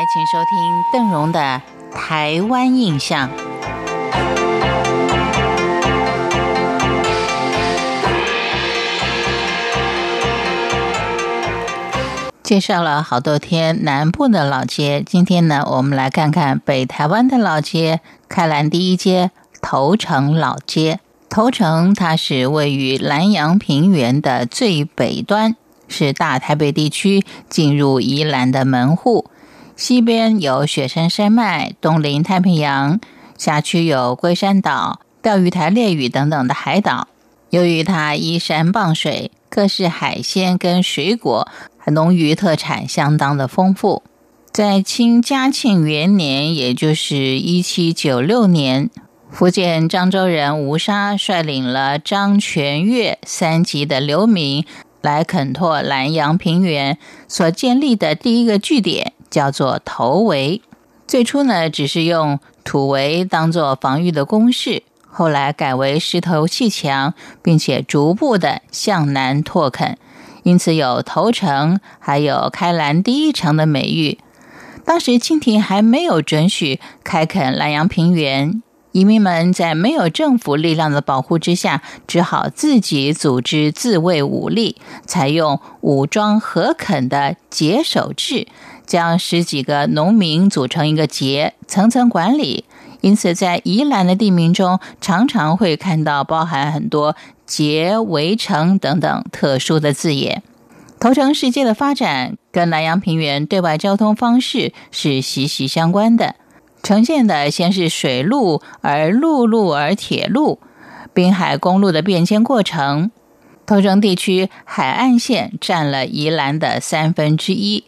来，请收听邓荣的《台湾印象》。介绍了好多天南部的老街，今天呢，我们来看看北台湾的老街——开兰第一街头城老街。头城它是位于南阳平原的最北端，是大台北地区进入宜兰的门户。西边有雪山山脉，东临太平洋，辖区有龟山岛、钓鱼台、列屿等等的海岛。由于它依山傍水，各式海鲜跟水果。农渔特产相当的丰富，在清嘉庆元年，也就是一七九六年，福建漳州人吴沙率领了漳泉粤三级的流民来垦拓南阳平原，所建立的第一个据点叫做头围。最初呢，只是用土围当做防御的工事，后来改为石头砌墙，并且逐步的向南拓垦。因此有头城，还有开兰第一城的美誉。当时清廷还没有准许开垦南阳平原，移民们在没有政府力量的保护之下，只好自己组织自卫武力，采用武装合垦的节守制，将十几个农民组成一个节，层层管理。因此，在宜兰的地名中，常常会看到包含很多。结围城等等特殊的字眼，头城世界的发展跟南阳平原对外交通方式是息息相关的。呈现的先是水路，而陆路而铁路，滨海公路的变迁过程。头城地区海岸线占了宜兰的三分之一。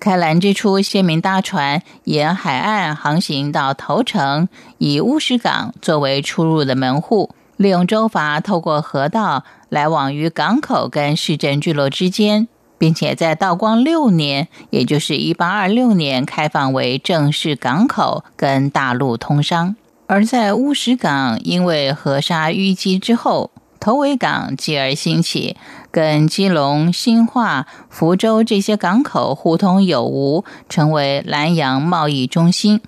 开兰之初，先民搭船沿海岸航行到头城，以乌石港作为出入的门户。利用州法，透过河道来往于港口跟市镇聚落之间，并且在道光六年，也就是一八二六年，开放为正式港口，跟大陆通商。而在乌石港，因为河沙淤积之后，头尾港继而兴起，跟基隆、新化、福州这些港口互通有无，成为南洋贸易中心。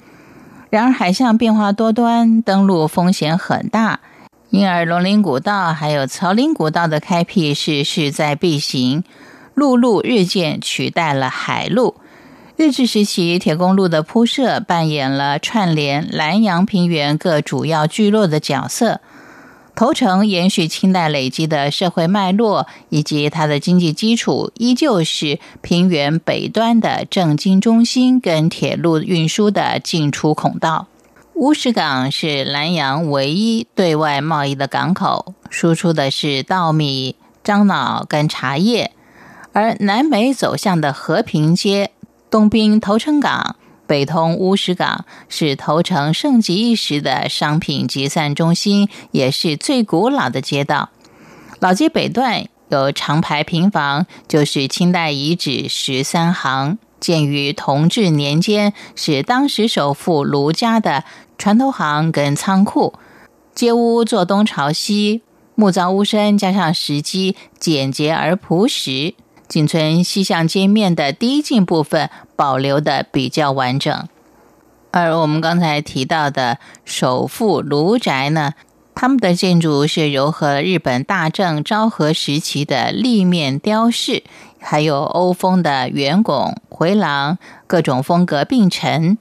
然而，海象变化多端，登陆风险很大。因而，龙陵古道还有草岭古道的开辟是势在必行，陆路日渐取代了海路。日治时期，铁公路的铺设扮演了串联南洋平原各主要聚落的角色。头城延续清代累积的社会脉络，以及它的经济基础，依旧是平原北端的政经中心跟铁路运输的进出孔道。乌石港是南洋唯一对外贸易的港口，输出的是稻米、樟脑跟茶叶；而南美走向的和平街，东滨头城港，北通乌石港，是头城盛极一时的商品集散中心，也是最古老的街道。老街北段有长排平房，就是清代遗址十三行。建于同治年间，是当时首富卢家的船头行跟仓库。街屋坐东朝西，木造屋身加上石基，简洁而朴实。仅存西向街面的低进部分保留的比较完整。而我们刚才提到的首富卢宅呢，他们的建筑是糅合日本大正昭和时期的立面雕饰。还有欧风的圆拱回廊，各种风格并陈。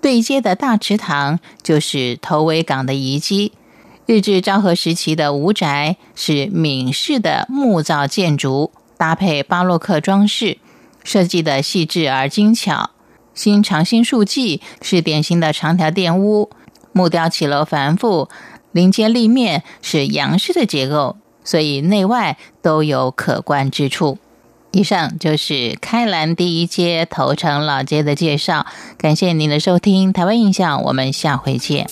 对接的大池塘就是头尾港的遗迹。日治昭和时期的吴宅是闽式的木造建筑，搭配巴洛克装饰，设计的细致而精巧。新长兴树记是典型的长条店屋，木雕起楼繁复，临街立面是洋式的结构，所以内外都有可观之处。以上就是开兰第一街头城老街的介绍，感谢您的收听，台湾印象，我们下回见。